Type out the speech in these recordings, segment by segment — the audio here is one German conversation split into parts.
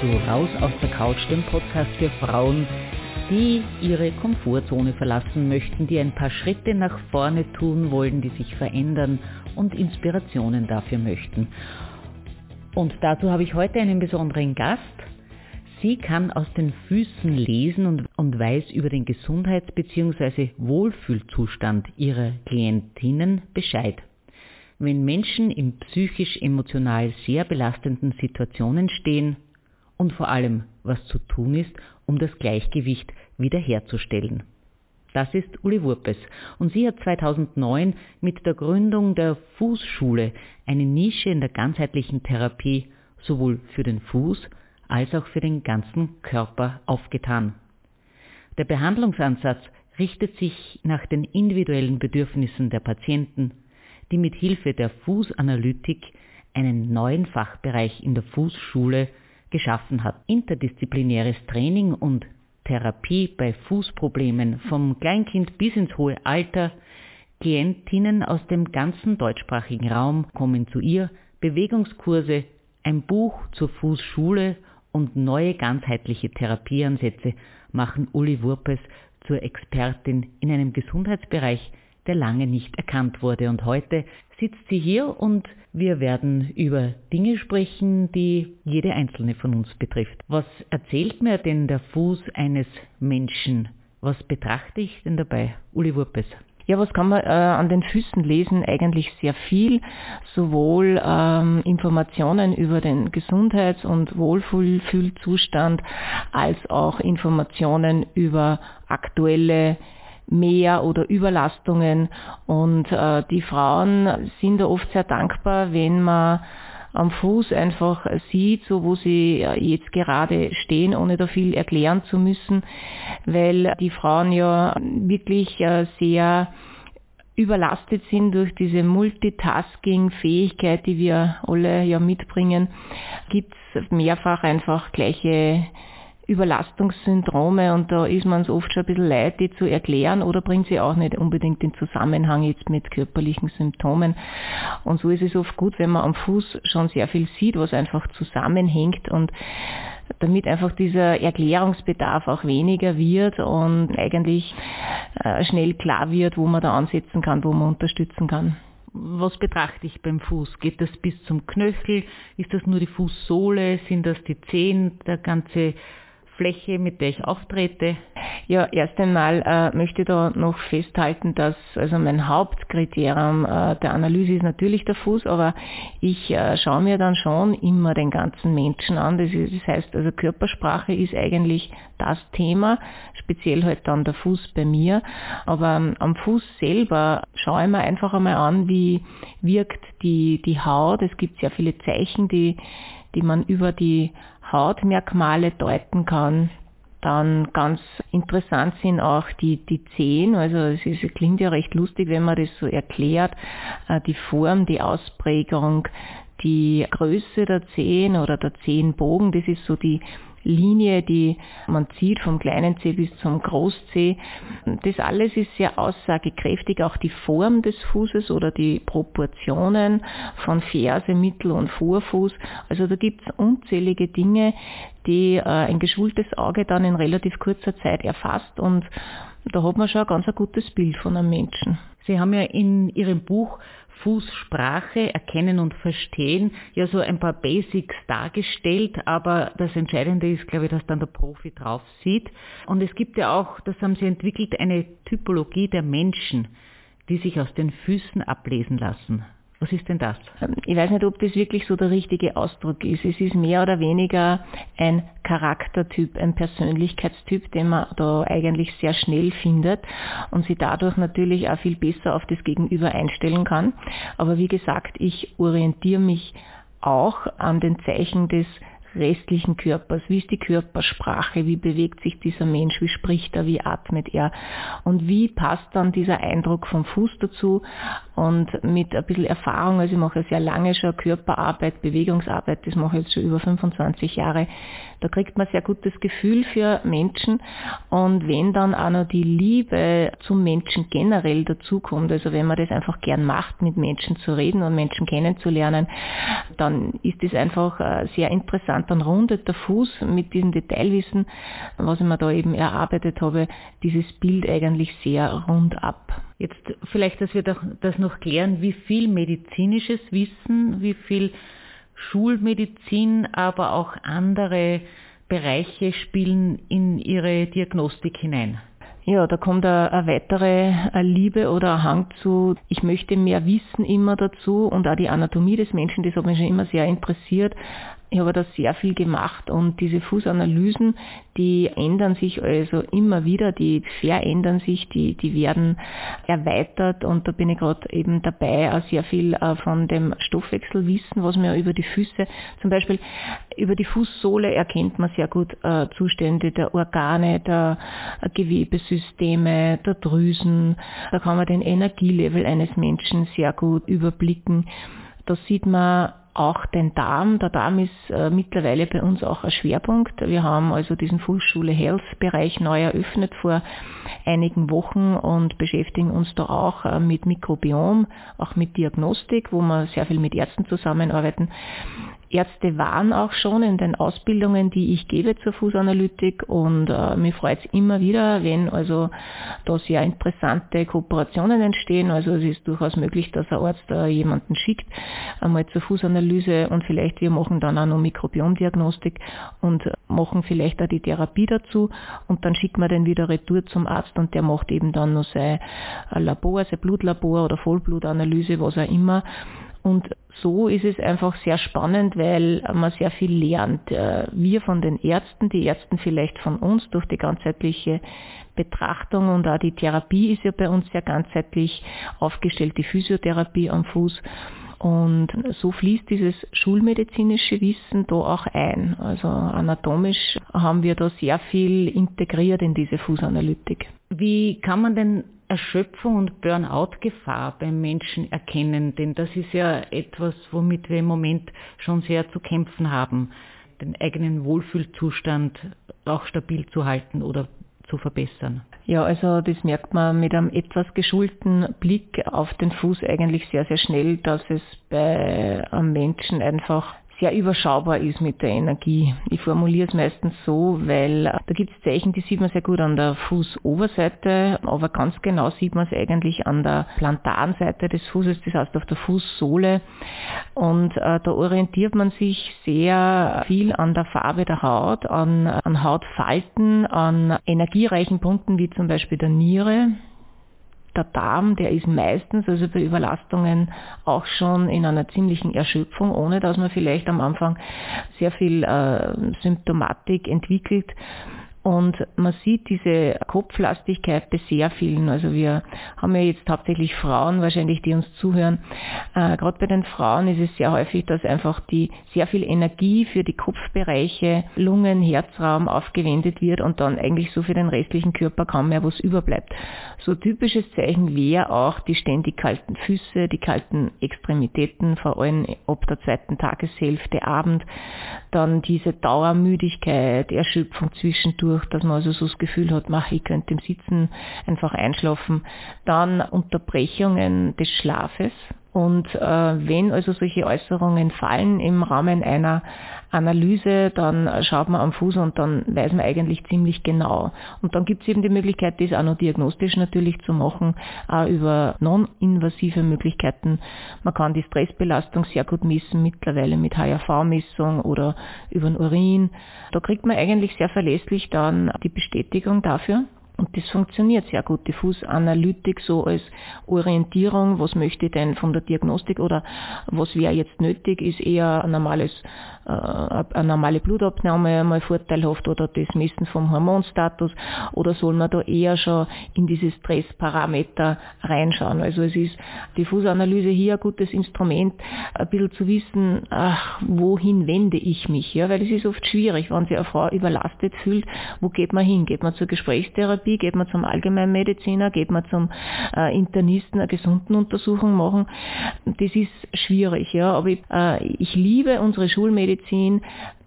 zu Raus aus der Couch, dem Podcast für Frauen, die ihre Komfortzone verlassen möchten, die ein paar Schritte nach vorne tun wollen, die sich verändern und Inspirationen dafür möchten. Und dazu habe ich heute einen besonderen Gast. Sie kann aus den Füßen lesen und, und weiß über den Gesundheits- bzw. Wohlfühlzustand ihrer Klientinnen Bescheid. Wenn Menschen in psychisch-emotional sehr belastenden Situationen stehen und vor allem, was zu tun ist, um das Gleichgewicht wiederherzustellen. Das ist Uli Wurpes und sie hat 2009 mit der Gründung der Fußschule eine Nische in der ganzheitlichen Therapie sowohl für den Fuß als auch für den ganzen Körper aufgetan. Der Behandlungsansatz richtet sich nach den individuellen Bedürfnissen der Patienten, die mit Hilfe der Fußanalytik einen neuen Fachbereich in der Fußschule geschaffen hat. Interdisziplinäres Training und Therapie bei Fußproblemen vom Kleinkind bis ins hohe Alter. Klientinnen aus dem ganzen deutschsprachigen Raum kommen zu ihr, Bewegungskurse, ein Buch zur Fußschule und neue ganzheitliche Therapieansätze machen Uli Wurpes zur Expertin in einem Gesundheitsbereich, der lange nicht erkannt wurde. Und heute sitzt sie hier und wir werden über Dinge sprechen, die jede einzelne von uns betrifft. Was erzählt mir denn der Fuß eines Menschen? Was betrachte ich denn dabei? Uli Wurpes. Ja, was kann man äh, an den Füßen lesen? Eigentlich sehr viel. Sowohl ähm, Informationen über den Gesundheits- und Wohlfühlzustand als auch Informationen über aktuelle Mehr- oder Überlastungen. Und äh, die Frauen sind da oft sehr dankbar, wenn man am Fuß einfach sieht, so wo sie jetzt gerade stehen, ohne da viel erklären zu müssen, weil die Frauen ja wirklich äh, sehr überlastet sind durch diese Multitasking-Fähigkeit, die wir alle ja mitbringen, gibt es mehrfach einfach gleiche Überlastungssyndrome und da ist man es oft schon ein bisschen leid, die zu erklären oder bringt sie auch nicht unbedingt in Zusammenhang jetzt mit körperlichen Symptomen. Und so ist es oft gut, wenn man am Fuß schon sehr viel sieht, was einfach zusammenhängt und damit einfach dieser Erklärungsbedarf auch weniger wird und eigentlich äh, schnell klar wird, wo man da ansetzen kann, wo man unterstützen kann was betrachte ich beim Fuß? Geht das bis zum Knöchel? Ist das nur die Fußsohle? Sind das die Zehen? Der ganze Fläche, mit der ich auftrete? Ja, erst einmal äh, möchte ich da noch festhalten, dass also mein Hauptkriterium äh, der Analyse ist natürlich der Fuß, aber ich äh, schaue mir dann schon immer den ganzen Menschen an. Das, ist, das heißt, also Körpersprache ist eigentlich das Thema, speziell halt dann der Fuß bei mir. Aber ähm, am Fuß selber schaue ich mir einfach einmal an, wie wirkt die, die Haut. Es gibt sehr viele Zeichen, die, die man über die Hautmerkmale deuten kann. Dann ganz interessant sind auch die, die Zehen, also es, ist, es klingt ja recht lustig, wenn man das so erklärt, äh, die Form, die Ausprägung, die Größe der Zehen oder der Zehenbogen, das ist so die Linie, die man zieht vom kleinen Zeh bis zum Großzeh. Das alles ist sehr aussagekräftig, auch die Form des Fußes oder die Proportionen von Ferse, Mittel- und Vorfuß. Also da gibt es unzählige Dinge, die äh, ein geschultes Auge dann in relativ kurzer Zeit erfasst und da hat man schon ein ganz gutes Bild von einem Menschen. Sie haben ja in Ihrem Buch Fußsprache, Erkennen und Verstehen, ja so ein paar Basics dargestellt, aber das Entscheidende ist, glaube ich, dass dann der Profi drauf sieht. Und es gibt ja auch, das haben Sie entwickelt, eine Typologie der Menschen, die sich aus den Füßen ablesen lassen. Was ist denn das? Ich weiß nicht, ob das wirklich so der richtige Ausdruck ist. Es ist mehr oder weniger ein Charaktertyp, ein Persönlichkeitstyp, den man da eigentlich sehr schnell findet und sie dadurch natürlich auch viel besser auf das Gegenüber einstellen kann. Aber wie gesagt, ich orientiere mich auch an den Zeichen des restlichen Körpers. Wie ist die Körpersprache? Wie bewegt sich dieser Mensch? Wie spricht er? Wie atmet er? Und wie passt dann dieser Eindruck vom Fuß dazu? Und mit ein bisschen Erfahrung, also ich mache sehr lange schon Körperarbeit, Bewegungsarbeit, das mache ich jetzt schon über 25 Jahre, da kriegt man sehr gutes Gefühl für Menschen. Und wenn dann auch noch die Liebe zum Menschen generell dazukommt, also wenn man das einfach gern macht, mit Menschen zu reden und Menschen kennenzulernen, dann ist es einfach äh, sehr interessant dann rundet der Fuß mit diesem Detailwissen, was ich mir da eben erarbeitet habe, dieses Bild eigentlich sehr rund ab. Jetzt vielleicht, dass wir das noch klären, wie viel medizinisches Wissen, wie viel Schulmedizin, aber auch andere Bereiche spielen in Ihre Diagnostik hinein. Ja, da kommt eine, weitere Liebe oder ein Hang zu, ich möchte mehr wissen immer dazu und auch die Anatomie des Menschen, das hat mich schon immer sehr interessiert. Ich habe da sehr viel gemacht und diese Fußanalysen, die ändern sich also immer wieder, die verändern sich, die, die werden erweitert und da bin ich gerade eben dabei, auch sehr viel äh, von dem Stoffwechselwissen, was mir über die Füße, zum Beispiel über die Fußsohle erkennt man sehr gut äh, Zustände der Organe, der Gewebesysteme, der Drüsen, da kann man den Energielevel eines Menschen sehr gut überblicken. Da sieht man auch den Darm. Der Darm ist äh, mittlerweile bei uns auch ein Schwerpunkt. Wir haben also diesen Fußschule Health Bereich neu eröffnet vor einigen Wochen und beschäftigen uns da auch äh, mit Mikrobiom, auch mit Diagnostik, wo wir sehr viel mit Ärzten zusammenarbeiten. Ärzte waren auch schon in den Ausbildungen, die ich gebe zur Fußanalytik und äh, mir freut es immer wieder, wenn also da sehr interessante Kooperationen entstehen. Also es ist durchaus möglich, dass ein Arzt äh, jemanden schickt, einmal zur Fußanalyse und vielleicht wir machen dann auch noch Mikrobiomdiagnostik und machen vielleicht auch die Therapie dazu und dann schicken wir den wieder retour zum Arzt und der macht eben dann noch sein Labor, sein Blutlabor oder Vollblutanalyse, was auch immer und so ist es einfach sehr spannend, weil man sehr viel lernt. Äh, wir von den Ärzten, die Ärzten vielleicht von uns durch die ganzheitliche Betrachtung und auch die Therapie ist ja bei uns sehr ganzheitlich aufgestellt, die Physiotherapie am Fuß. Und so fließt dieses schulmedizinische Wissen da auch ein. Also anatomisch haben wir da sehr viel integriert in diese Fußanalytik. Wie kann man denn Erschöpfung und Burnout-Gefahr beim Menschen erkennen? Denn das ist ja etwas, womit wir im Moment schon sehr zu kämpfen haben, den eigenen Wohlfühlzustand auch stabil zu halten oder zu verbessern. Ja, also das merkt man mit einem etwas geschulten Blick auf den Fuß eigentlich sehr, sehr schnell, dass es bei einem Menschen einfach sehr überschaubar ist mit der Energie. Ich formuliere es meistens so, weil äh, da gibt es Zeichen, die sieht man sehr gut an der Fußoberseite, aber ganz genau sieht man es eigentlich an der Plantarenseite des Fußes, das heißt auf der Fußsohle. Und äh, da orientiert man sich sehr viel an der Farbe der Haut, an, an Hautfalten, an energiereichen Punkten wie zum Beispiel der Niere, der Darm, der ist meistens, also bei Überlastungen, auch schon in einer ziemlichen Erschöpfung, ohne dass man vielleicht am Anfang sehr viel äh, Symptomatik entwickelt. Und man sieht diese Kopflastigkeit bei sehr vielen. Also wir haben ja jetzt hauptsächlich Frauen wahrscheinlich, die uns zuhören. Äh, Gerade bei den Frauen ist es sehr häufig, dass einfach die sehr viel Energie für die Kopfbereiche, Lungen, Herzraum aufgewendet wird und dann eigentlich so für den restlichen Körper kaum mehr was überbleibt. So typisches Zeichen wäre auch die ständig kalten Füße, die kalten Extremitäten, vor allem ab der zweiten Tageshälfte, Abend. Dann diese Dauermüdigkeit, Erschöpfung zwischendurch durch, dass man also so das Gefühl hat, mach, ich könnte im Sitzen einfach einschlafen. Dann Unterbrechungen des Schlafes. Und äh, wenn also solche Äußerungen fallen im Rahmen einer Analyse, dann schaut man am Fuß und dann weiß man eigentlich ziemlich genau. Und dann gibt es eben die Möglichkeit, das auch noch diagnostisch natürlich zu machen, auch über non-invasive Möglichkeiten. Man kann die Stressbelastung sehr gut messen, mittlerweile mit HRV-Messung oder über den Urin. Da kriegt man eigentlich sehr verlässlich dann die Bestätigung dafür. Und das funktioniert sehr gut. Die Fußanalytik so als Orientierung, was möchte ich denn von der Diagnostik oder was wäre jetzt nötig, ist eher ein normales äh, eine normale Blutabnahme einmal vorteilhaft oder das Messen vom Hormonstatus oder soll man da eher schon in diese Stressparameter reinschauen. Also es ist die Fußanalyse hier ein gutes Instrument, ein bisschen zu wissen, ach, wohin wende ich mich, ja, weil es ist oft schwierig, wenn sich eine Frau überlastet fühlt, wo geht man hin? Geht man zur Gesprächstherapie, geht man zum Allgemeinmediziner, geht man zum äh, Internisten eine Gesundenuntersuchung machen? Das ist schwierig, ja, aber ich, äh, ich liebe unsere Schulmedizin Medizin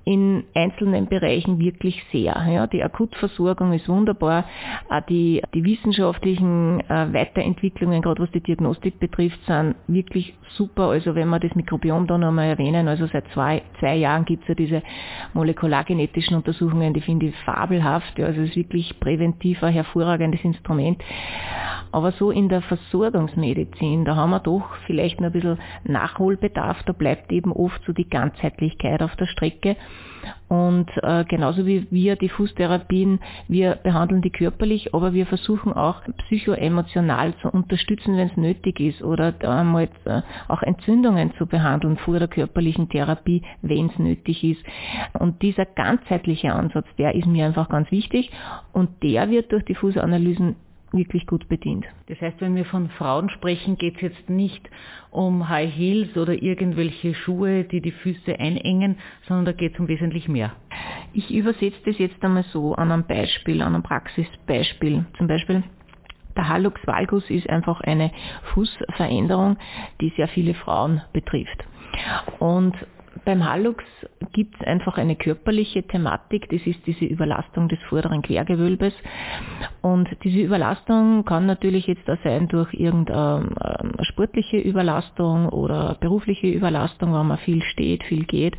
in einzelnen Bereichen wirklich sehr. Ja, die Akutversorgung ist wunderbar, die, die wissenschaftlichen äh, Weiterentwicklungen, gerade was die Diagnostik betrifft, sind wirklich super. Also wenn wir das Mikrobiom da nochmal erwähnen, also seit zwei, zwei Jahren gibt es ja diese molekulargenetischen Untersuchungen, die finde ich fabelhaft. Ja, also es ist wirklich präventiv ein hervorragendes Instrument. Aber so in der Versorgungsmedizin, da haben wir doch vielleicht noch ein bisschen Nachholbedarf. Da bleibt eben oft so die Ganzheitlichkeit auf der Strecke. Und äh, genauso wie wir die Fußtherapien, wir behandeln die körperlich, aber wir versuchen auch psychoemotional zu unterstützen, wenn es nötig ist, oder einmal äh, auch Entzündungen zu behandeln vor der körperlichen Therapie, wenn es nötig ist. Und dieser ganzheitliche Ansatz, der ist mir einfach ganz wichtig und der wird durch die Fußanalysen wirklich gut bedient. Das heißt, wenn wir von Frauen sprechen, geht es jetzt nicht um High Heels oder irgendwelche Schuhe, die die Füße einengen, sondern da geht es um wesentlich mehr. Ich übersetze das jetzt einmal so an einem Beispiel, an einem Praxisbeispiel. Zum Beispiel der Hallux valgus ist einfach eine Fußveränderung, die sehr viele Frauen betrifft. Und beim Hallux gibt es einfach eine körperliche Thematik, das ist diese Überlastung des vorderen Quergewölbes. Und diese Überlastung kann natürlich jetzt auch sein durch irgendeine ähm, sportliche Überlastung oder berufliche Überlastung, wenn man viel steht, viel geht.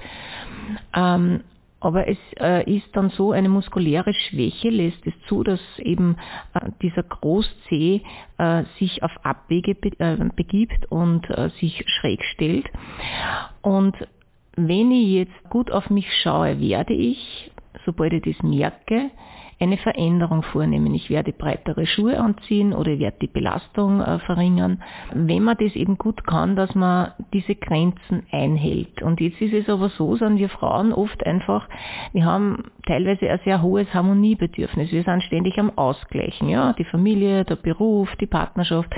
Ähm, aber es äh, ist dann so, eine muskuläre Schwäche lässt es zu, dass eben äh, dieser Großzeh äh, sich auf Abwege äh, begibt und sich schräg stellt. Und wenn ich jetzt gut auf mich schaue, werde ich, sobald ich das merke, eine Veränderung vornehmen. Ich werde breitere Schuhe anziehen oder ich werde die Belastung äh, verringern. Wenn man das eben gut kann, dass man diese Grenzen einhält. Und jetzt ist es aber so, sind wir Frauen oft einfach, wir haben teilweise ein sehr hohes Harmoniebedürfnis. Wir sind ständig am Ausgleichen. Ja, die Familie, der Beruf, die Partnerschaft,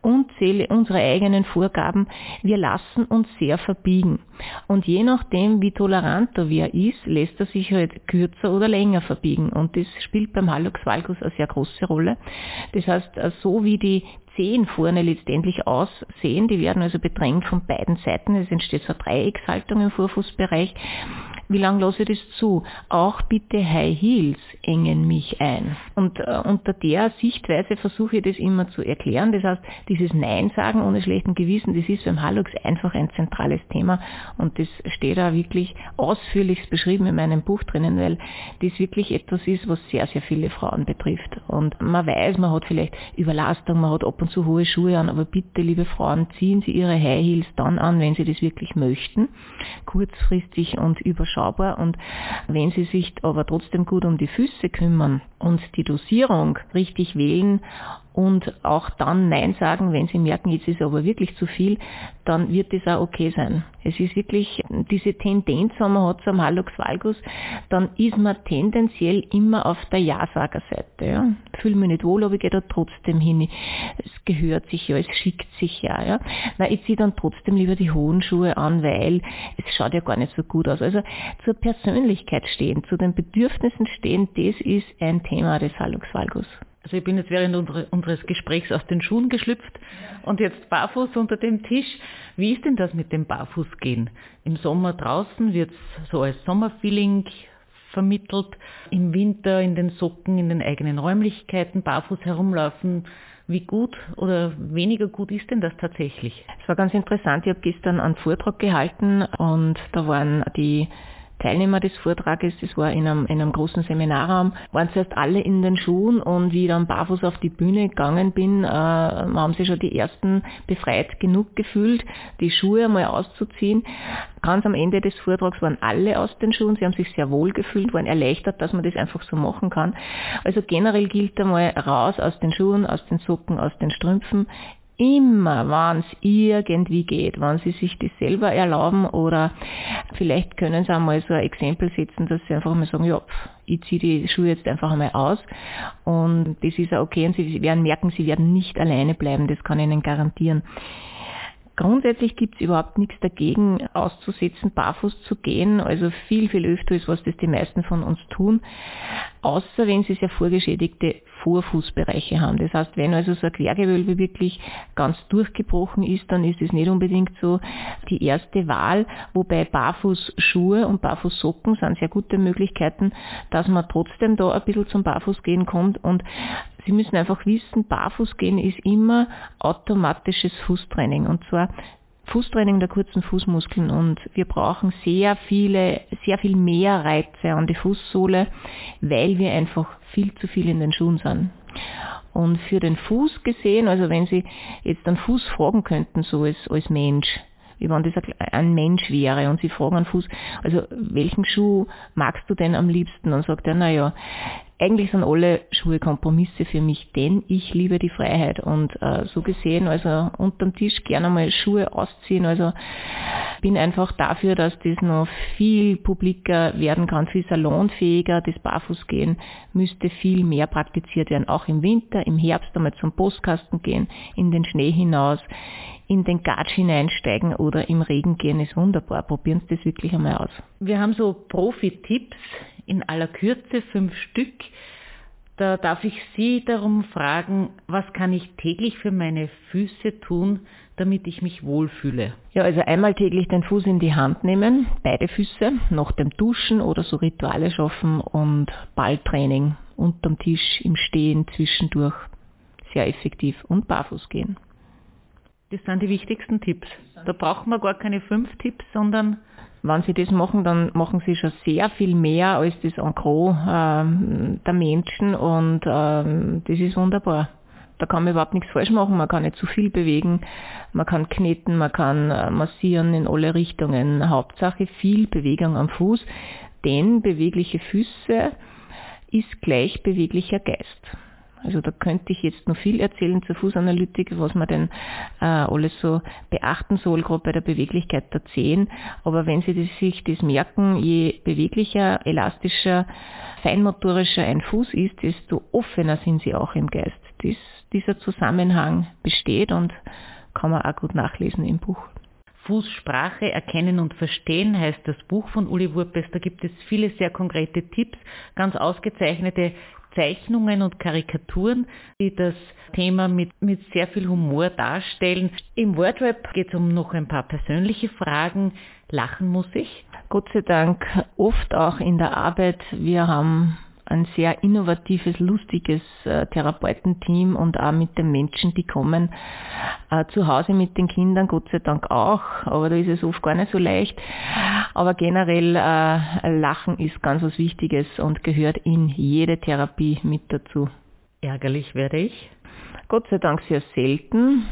unzähle unsere eigenen Vorgaben. Wir lassen uns sehr verbiegen. Und je nachdem, wie toleranter wer ist, lässt er sich halt kürzer oder länger verbiegen. Und das spielt beim Hallux valgus eine sehr große Rolle. Das heißt, äh, so wie die Zehen vorne letztendlich aussehen, die werden also bedrängt von beiden Seiten. Es entsteht so eine Dreieckshaltung im Vorfußbereich. Wie lange lasse ich das zu? Auch bitte High Heels engen mich ein. Und äh, unter der Sichtweise versuche ich das immer zu erklären. Das heißt, dieses Nein sagen ohne schlechten Gewissen, das ist beim Hallux einfach ein zentrales Thema und das steht da wirklich ausführlich beschrieben in meinem Buch drinnen, weil das wirklich etwas ist, was sehr, sehr viele Frauen betrifft. Und man weiß, man hat vielleicht Überlastung, man hat ab und zu hohe Schuhe an, aber bitte, liebe Frauen, ziehen Sie Ihre High Heels dann an, wenn Sie das wirklich möchten, kurzfristig und überschaubar überschaubar und wenn Sie sich aber trotzdem gut um die Füße kümmern und die Dosierung richtig wählen und auch dann Nein sagen, wenn Sie merken, jetzt ist aber wirklich zu viel, dann wird das auch okay sein. Es ist wirklich diese Tendenz, wenn man hat zum Hallux valgus, dann ist man tendenziell immer auf der Ja-Sager-Seite. Ja. Fühle mich nicht wohl, aber ich gehe da trotzdem hin. Es gehört sich ja, es schickt sich ja. ja. Na, ich ziehe dann trotzdem lieber die hohen Schuhe an, weil es schaut ja gar nicht so gut aus. Also zur Persönlichkeit stehen, zu den Bedürfnissen stehen, das ist ein Thema des Hallux valgus. Also ich bin jetzt während unseres Gesprächs aus den Schuhen geschlüpft und jetzt barfuß unter dem Tisch. Wie ist denn das mit dem Barfußgehen? Im Sommer draußen wird es so als Sommerfeeling vermittelt, im Winter in den Socken, in den eigenen Räumlichkeiten barfuß herumlaufen. Wie gut oder weniger gut ist denn das tatsächlich? Es war ganz interessant. Ich habe gestern einen Vortrag gehalten und da waren die Teilnehmer des Vortrages, das war in einem, in einem großen Seminarraum, waren zuerst alle in den Schuhen und wie ich dann barfuß auf die Bühne gegangen bin, äh, haben sich schon die ersten befreit genug gefühlt, die Schuhe einmal auszuziehen. Ganz am Ende des Vortrags waren alle aus den Schuhen, sie haben sich sehr wohl gefühlt, waren erleichtert, dass man das einfach so machen kann. Also generell gilt einmal raus aus den Schuhen, aus den Socken, aus den Strümpfen, immer, wann es irgendwie geht, wenn sie sich das selber erlauben oder vielleicht können sie einmal so ein Exempel setzen, dass sie einfach mal sagen, ja, ich ziehe die Schuhe jetzt einfach einmal aus und das ist auch okay und sie werden merken, sie werden nicht alleine bleiben, das kann ich Ihnen garantieren. Grundsätzlich gibt es überhaupt nichts dagegen, auszusetzen, barfuß zu gehen. Also viel, viel öfter ist, was das die meisten von uns tun. Außer wenn sie sehr vorgeschädigte Vorfußbereiche haben. Das heißt, wenn also so ein Quergewölbe wirklich ganz durchgebrochen ist, dann ist es nicht unbedingt so die erste Wahl. Wobei Barfußschuhe und Barfußsocken sind sehr gute Möglichkeiten, dass man trotzdem da ein bisschen zum Barfußgehen kommt und Sie müssen einfach wissen, Barfußgehen ist immer automatisches Fußtraining und zwar Fußtraining der kurzen Fußmuskeln und wir brauchen sehr viele, sehr viel mehr Reize an die Fußsohle, weil wir einfach viel zu viel in den Schuhen sind. Und für den Fuß gesehen, also wenn Sie jetzt einen Fuß fragen könnten, so als, als Mensch, wie wenn das ein Mensch wäre und Sie fragen einen Fuß, also welchen Schuh magst du denn am liebsten? Und sagt er, naja, eigentlich sind alle Schuhe Kompromisse für mich, denn ich liebe die Freiheit. Und äh, so gesehen, also unterm Tisch gerne mal Schuhe ausziehen, also bin einfach dafür, dass das noch viel publiker werden kann, viel salonfähiger, das Barfußgehen müsste viel mehr praktiziert werden, auch im Winter, im Herbst einmal zum Postkasten gehen, in den Schnee hinaus, in den Gatsch hineinsteigen oder im Regen gehen ist wunderbar. Probieren Sie das wirklich einmal aus. Wir haben so Profi-Tipps in aller Kürze, fünf Stück. Da darf ich Sie darum fragen, was kann ich täglich für meine Füße tun, damit ich mich wohlfühle? Ja, also einmal täglich den Fuß in die Hand nehmen, beide Füße, nach dem Duschen oder so Rituale schaffen und Balltraining unterm Tisch, im Stehen, zwischendurch. Sehr effektiv und barfuß gehen. Das sind die wichtigsten Tipps. Da brauchen wir gar keine fünf Tipps, sondern wenn Sie das machen, dann machen Sie schon sehr viel mehr als das en gros äh, der Menschen und äh, das ist wunderbar. Da kann man überhaupt nichts falsch machen, man kann nicht zu viel bewegen, man kann kneten, man kann äh, massieren in alle Richtungen. Hauptsache viel Bewegung am Fuß, denn bewegliche Füße ist gleich beweglicher Geist. Also da könnte ich jetzt noch viel erzählen zur Fußanalytik, was man denn äh, alles so beachten soll, gerade bei der Beweglichkeit der Zehen. Aber wenn Sie das, sich das merken, je beweglicher, elastischer, feinmotorischer ein Fuß ist, desto offener sind Sie auch im Geist. Dies, dieser Zusammenhang besteht und kann man auch gut nachlesen im Buch. Fußsprache erkennen und verstehen heißt das Buch von Uli Wurpes. Da gibt es viele sehr konkrete Tipps, ganz ausgezeichnete Zeichnungen und Karikaturen, die das Thema mit, mit sehr viel Humor darstellen. Im Wordrap geht es um noch ein paar persönliche Fragen. Lachen muss ich? Gott sei Dank oft auch in der Arbeit. Wir haben ein sehr innovatives, lustiges äh, Therapeutenteam und auch mit den Menschen, die kommen. Äh, zu Hause mit den Kindern, Gott sei Dank auch, aber da ist es oft gar nicht so leicht. Aber generell äh, Lachen ist ganz was Wichtiges und gehört in jede Therapie mit dazu. Ärgerlich werde ich? Gott sei Dank sehr selten.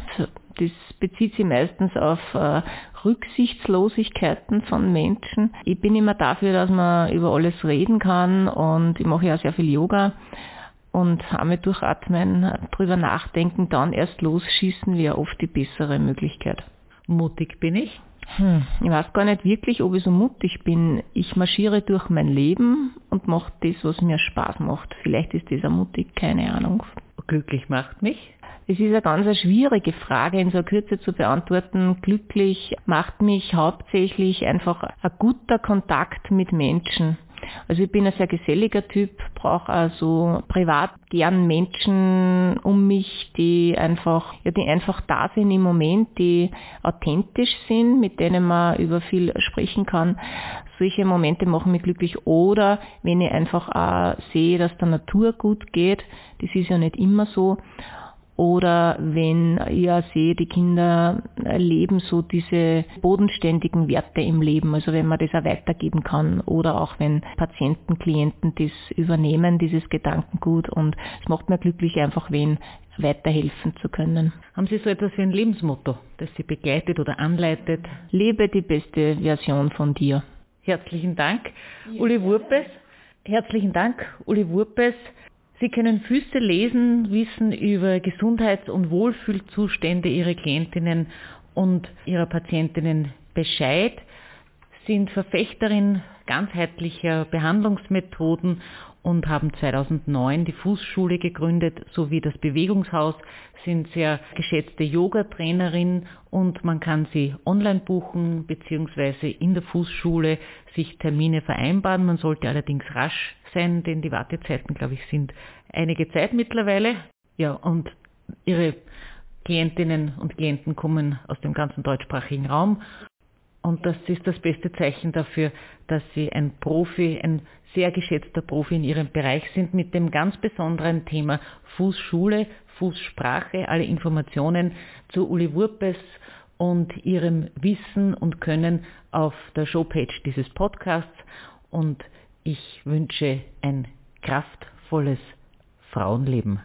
Das bezieht sich meistens auf äh, Rücksichtslosigkeiten von Menschen. Ich bin immer dafür, dass man über alles reden kann und ich mache ja sehr viel Yoga und einmal durchatmen, drüber nachdenken, dann erst losschießen wäre oft die bessere Möglichkeit. Mutig bin ich? Hm, ich weiß gar nicht wirklich, ob ich so mutig bin. Ich marschiere durch mein Leben und mache das, was mir Spaß macht. Vielleicht ist das auch mutig, keine Ahnung. Glücklich macht mich? Es ist eine ganz schwierige Frage in so Kürze zu beantworten. Glücklich macht mich hauptsächlich einfach ein guter Kontakt mit Menschen. Also ich bin ein sehr geselliger Typ, brauche also privat gern Menschen um mich, die einfach, ja, die einfach da sind im Moment, die authentisch sind, mit denen man über viel sprechen kann. Solche Momente machen mich glücklich. Oder wenn ich einfach auch sehe, dass der Natur gut geht, das ist ja nicht immer so. Oder wenn ihr seht, die Kinder erleben so diese bodenständigen Werte im Leben, also wenn man das auch weitergeben kann. Oder auch wenn Patienten, Klienten das übernehmen, dieses Gedankengut. Und es macht mir glücklich, einfach wen weiterhelfen zu können. Haben Sie so etwas wie ein Lebensmotto, das Sie begleitet oder anleitet? Lebe die beste Version von dir. Herzlichen Dank, Uli Wurpes. Herzlichen Dank, Uli Wurpes. Sie können Füße lesen, wissen über Gesundheits- und Wohlfühlzustände Ihrer Klientinnen und Ihrer Patientinnen Bescheid, sind Verfechterin ganzheitlicher Behandlungsmethoden und haben 2009 die Fußschule gegründet, sowie das Bewegungshaus, sind sehr geschätzte Yoga-Trainerin und man kann sie online buchen beziehungsweise in der Fußschule sich Termine vereinbaren. Man sollte allerdings rasch sein, denn die Wartezeiten, glaube ich, sind einige Zeit mittlerweile. Ja, und ihre Klientinnen und Klienten kommen aus dem ganzen deutschsprachigen Raum. Und das ist das beste Zeichen dafür, dass Sie ein Profi, ein sehr geschätzter Profi in Ihrem Bereich sind mit dem ganz besonderen Thema Fußschule, Fußsprache. Alle Informationen zu Uli Wurpes und ihrem Wissen und Können auf der Showpage dieses Podcasts. Und ich wünsche ein kraftvolles Frauenleben.